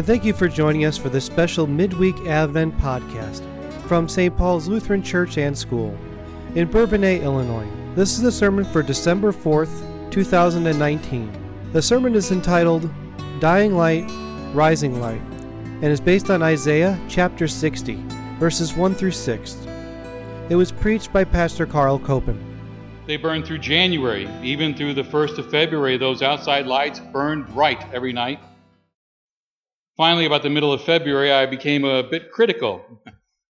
and thank you for joining us for this special midweek Advent podcast from St. Paul's Lutheran Church and School in Bourbonnais, Illinois. This is the sermon for December 4th, 2019. The sermon is entitled Dying Light, Rising Light, and is based on Isaiah chapter 60, verses 1 through 6. It was preached by Pastor Carl Koeppen. They burned through January, even through the 1st of February. Those outside lights burned bright every night. Finally, about the middle of February, I became a bit critical.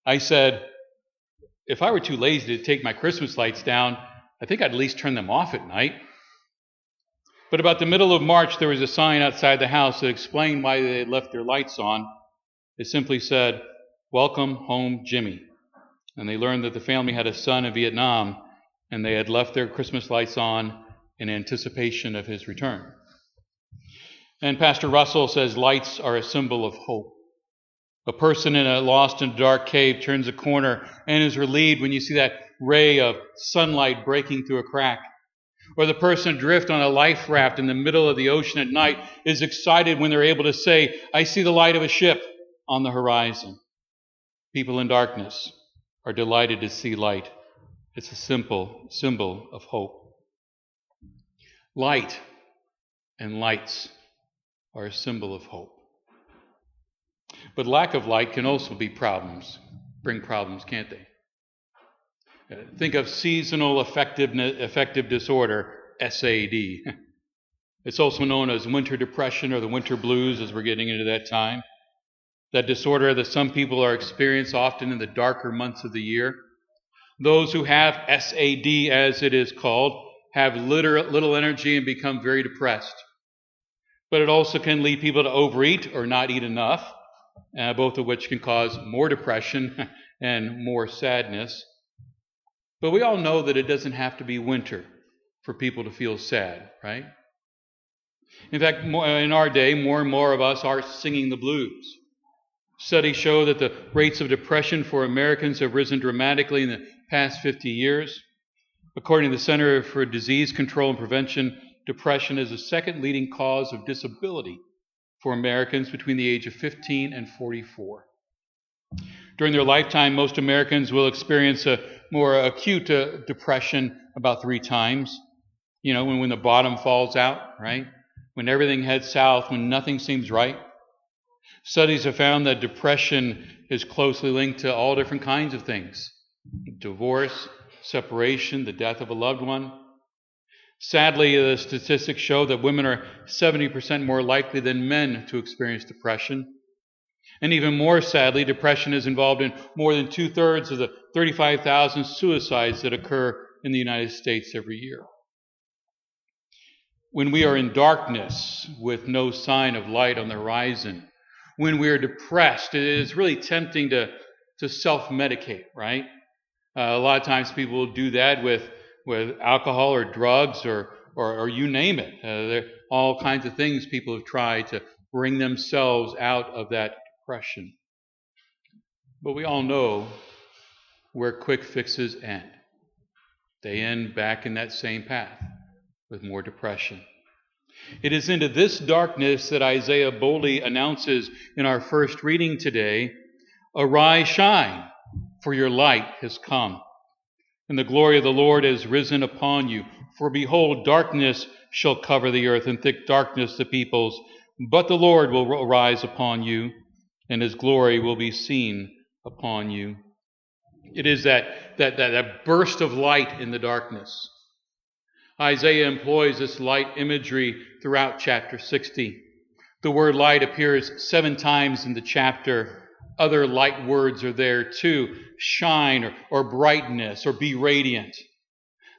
I said, if I were too lazy to take my Christmas lights down, I think I'd at least turn them off at night. But about the middle of March, there was a sign outside the house that explained why they had left their lights on. It simply said, Welcome home, Jimmy. And they learned that the family had a son in Vietnam, and they had left their Christmas lights on in anticipation of his return. And Pastor Russell says lights are a symbol of hope. A person in a lost and dark cave turns a corner and is relieved when you see that ray of sunlight breaking through a crack. Or the person adrift on a life raft in the middle of the ocean at night is excited when they're able to say, I see the light of a ship on the horizon. People in darkness are delighted to see light. It's a simple symbol of hope. Light and lights are a symbol of hope. But lack of light can also be problems, bring problems, can't they? Uh, think of seasonal affective disorder, SAD. It's also known as winter depression or the winter blues as we're getting into that time. That disorder that some people are experiencing often in the darker months of the year. Those who have SAD, as it is called, have little energy and become very depressed but it also can lead people to overeat or not eat enough, uh, both of which can cause more depression and more sadness. But we all know that it doesn't have to be winter for people to feel sad, right? In fact, in our day, more and more of us are singing the blues. Studies show that the rates of depression for Americans have risen dramatically in the past 50 years. According to the Center for Disease Control and Prevention, depression is the second leading cause of disability for Americans between the age of 15 and 44. During their lifetime, most Americans will experience a more acute uh, depression about three times. You know, when, when the bottom falls out, right? When everything heads south, when nothing seems right. Studies have found that depression is closely linked to all different kinds of things divorce, separation, the death of a loved one, Sadly, the statistics show that women are 70% more likely than men to experience depression. And even more sadly, depression is involved in more than two thirds of the 35,000 suicides that occur in the United States every year. When we are in darkness with no sign of light on the horizon, when we are depressed, it is really tempting to, to self medicate, right? Uh, a lot of times people will do that with with alcohol or drugs or, or, or you name it. Uh, there are all kinds of things people have tried to bring themselves out of that depression. But we all know where quick fixes end. They end back in that same path with more depression. It is into this darkness that Isaiah boldly announces in our first reading today Arise, shine, for your light has come and the glory of the Lord is risen upon you. For behold, darkness shall cover the earth, and thick darkness the peoples. But the Lord will arise upon you, and his glory will be seen upon you. It is that, that, that, that burst of light in the darkness. Isaiah employs this light imagery throughout chapter 60. The word light appears seven times in the chapter, other light words are there too shine or, or brightness or be radiant.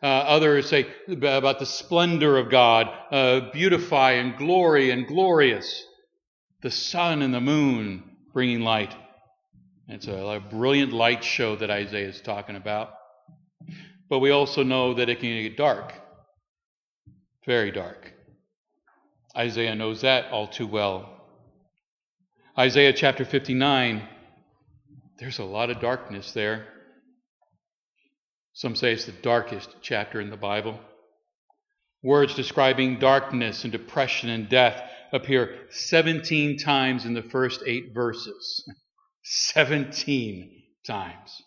Uh, others say about the splendor of God, uh, beautify and glory and glorious. The sun and the moon bringing light. It's a, a brilliant light show that Isaiah is talking about. But we also know that it can get dark, very dark. Isaiah knows that all too well. Isaiah chapter 59, there's a lot of darkness there. Some say it's the darkest chapter in the Bible. Words describing darkness and depression and death appear 17 times in the first eight verses. 17 times.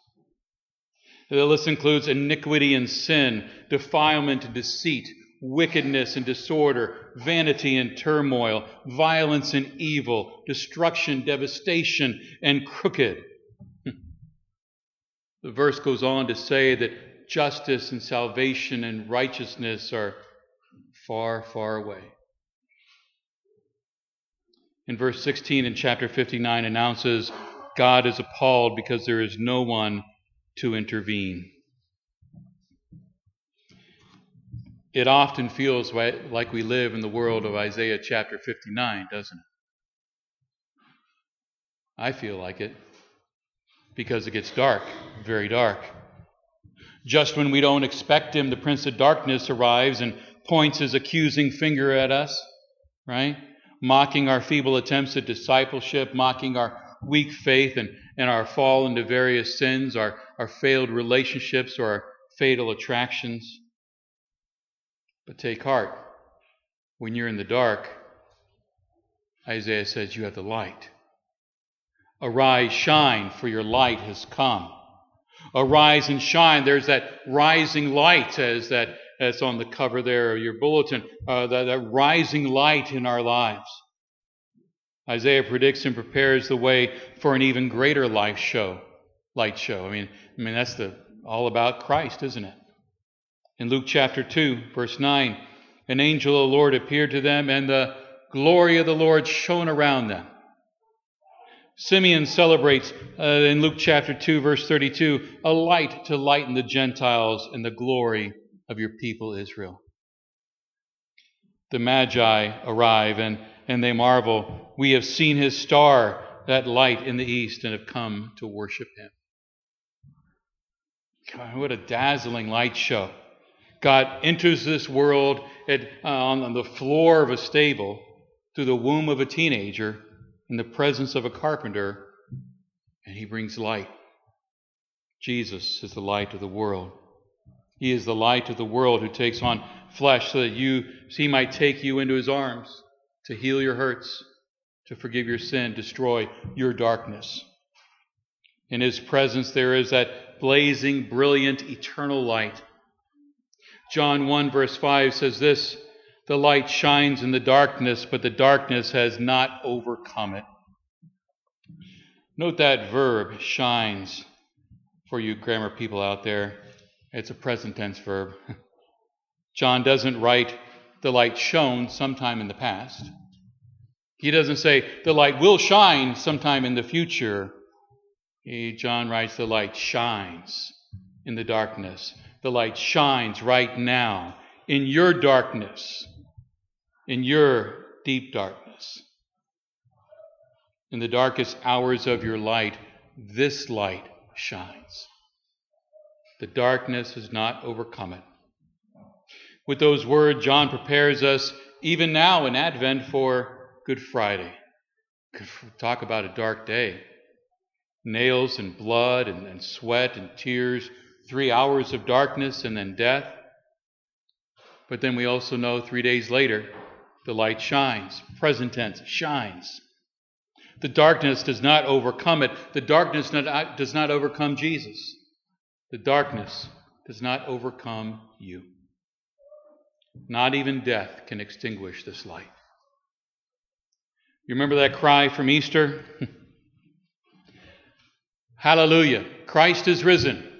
The list includes iniquity and sin, defilement and deceit, wickedness and disorder, vanity and turmoil, violence and evil, destruction, devastation, and crooked. Hmm. The verse goes on to say that justice and salvation and righteousness are far, far away. In verse 16 in chapter 59 announces God is appalled because there is no one to intervene. It often feels like we live in the world of Isaiah chapter 59, doesn't it? I feel like it because it gets dark, very dark. Just when we don't expect him, the Prince of Darkness arrives and points his accusing finger at us, right? Mocking our feeble attempts at discipleship, mocking our weak faith and, and our fall into various sins, our, our failed relationships, or our fatal attractions. But take heart. When you're in the dark, Isaiah says you have the light. Arise, shine, for your light has come. Arise and shine. There's that rising light, as that that's on the cover there of your bulletin. Uh, that, that rising light in our lives. Isaiah predicts and prepares the way for an even greater life show, light show. I mean, I mean that's the all about Christ, isn't it? In Luke chapter 2, verse 9, an angel of the Lord appeared to them, and the glory of the Lord shone around them. Simeon celebrates uh, in Luke chapter 2, verse 32, a light to lighten the Gentiles and the glory of your people Israel. The Magi arrive and, and they marvel. We have seen his star, that light in the east, and have come to worship him. God, what a dazzling light show. God enters this world at, uh, on the floor of a stable through the womb of a teenager in the presence of a carpenter, and he brings light. Jesus is the light of the world. He is the light of the world who takes on flesh so that you he might take you into his arms to heal your hurts, to forgive your sin, destroy your darkness. In his presence there is that blazing, brilliant, eternal light. John 1 verse 5 says this the light shines in the darkness, but the darkness has not overcome it. Note that verb, shines, for you grammar people out there. It's a present tense verb. John doesn't write, the light shone sometime in the past. He doesn't say, the light will shine sometime in the future. He, John writes, the light shines in the darkness. The light shines right now in your darkness in your deep darkness. In the darkest hours of your light, this light shines. The darkness has not overcome it. With those words, John prepares us even now in Advent for Good Friday. Talk about a dark day. Nails and blood and, and sweat and tears, three hours of darkness and then death. But then we also know three days later, the light shines. Present tense, shines. The darkness does not overcome it. The darkness uh, does not overcome Jesus. The darkness does not overcome you. Not even death can extinguish this light. You remember that cry from Easter? Hallelujah. Christ is risen.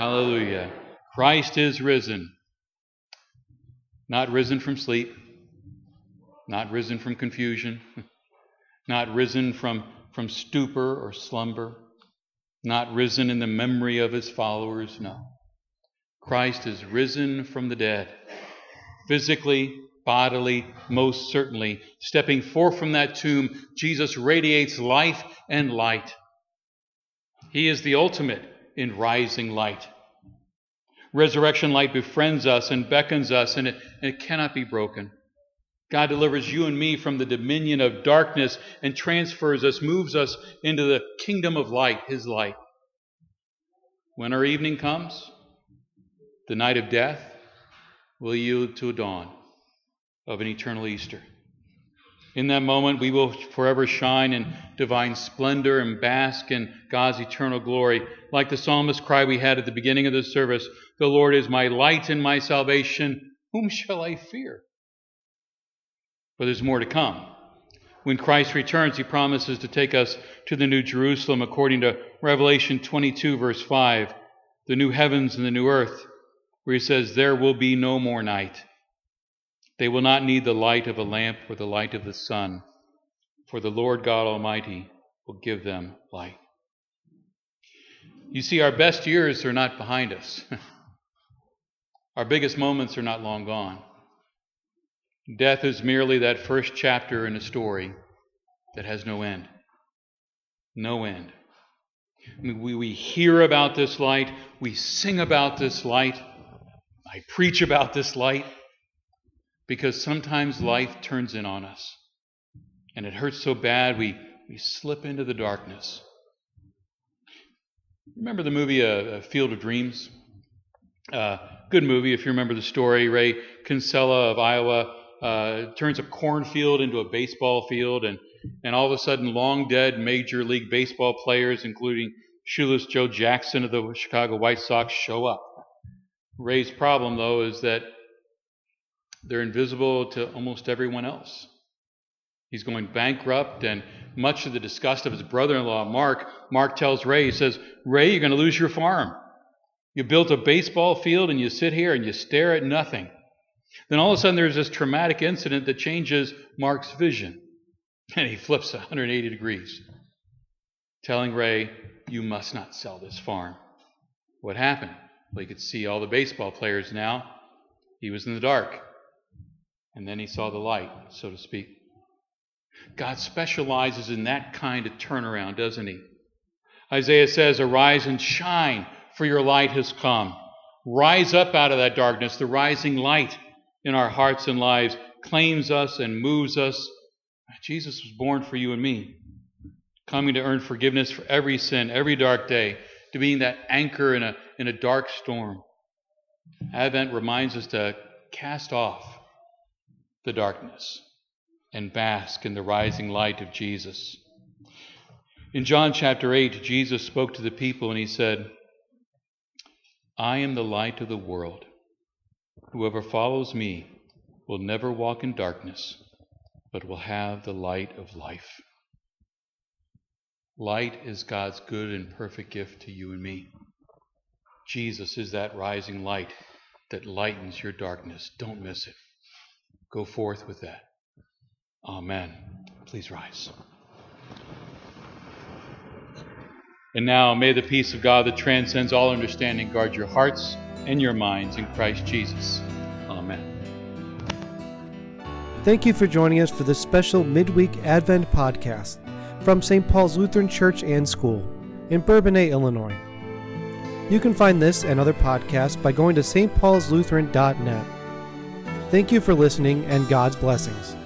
Hallelujah. Christ is risen not risen from sleep, not risen from confusion, not risen from, from stupor or slumber, not risen in the memory of his followers. No. Christ is risen from the dead, physically, bodily, most certainly. Stepping forth from that tomb, Jesus radiates life and light. He is the ultimate in rising light. Resurrection light befriends us and beckons us, and it, and it cannot be broken. God delivers you and me from the dominion of darkness and transfers us, moves us into the kingdom of light, His light. When our evening comes, the night of death, will yield to a dawn of an eternal Easter. In that moment, we will forever shine in divine splendor and bask in God's eternal glory. Like the psalmist cry we had at the beginning of the service The Lord is my light and my salvation. Whom shall I fear? But there's more to come. When Christ returns, he promises to take us to the New Jerusalem according to Revelation 22, verse 5, the new heavens and the new earth, where he says, There will be no more night. They will not need the light of a lamp or the light of the sun, for the Lord God Almighty will give them light. You see, our best years are not behind us. our biggest moments are not long gone. Death is merely that first chapter in a story that has no end. No end. We, we hear about this light, we sing about this light, I preach about this light because sometimes life turns in on us. And it hurts so bad we, we slip into the darkness. Remember the movie uh, Field of Dreams? Uh, good movie if you remember the story. Ray Kinsella of Iowa uh, turns a cornfield into a baseball field, and, and all of a sudden, long dead Major League Baseball players, including shoeless Joe Jackson of the Chicago White Sox, show up. Ray's problem, though, is that they're invisible to almost everyone else. He's going bankrupt, and much to the disgust of his brother in law, Mark, Mark tells Ray, he says, Ray, you're going to lose your farm. You built a baseball field and you sit here and you stare at nothing. Then all of a sudden there's this traumatic incident that changes Mark's vision. And he flips 180 degrees, telling Ray, You must not sell this farm. What happened? Well, he could see all the baseball players now. He was in the dark and then he saw the light, so to speak. God specializes in that kind of turnaround, doesn't he? Isaiah says, Arise and shine, for your light has come. Rise up out of that darkness. The rising light in our hearts and lives claims us and moves us. Jesus was born for you and me, coming to earn forgiveness for every sin, every dark day, to being that anchor in a, in a dark storm. Advent reminds us to cast off the darkness and bask in the rising light of Jesus. In John chapter 8, Jesus spoke to the people and he said, I am the light of the world. Whoever follows me will never walk in darkness, but will have the light of life. Light is God's good and perfect gift to you and me. Jesus is that rising light that lightens your darkness. Don't miss it. Go forth with that. Amen. Please rise. And now may the peace of God that transcends all understanding guard your hearts and your minds in Christ Jesus. Amen. Thank you for joining us for this special midweek Advent podcast from St. Paul's Lutheran Church and School in Bourbonnais, Illinois. You can find this and other podcasts by going to stpaulslutheran.net. Thank you for listening and God's blessings.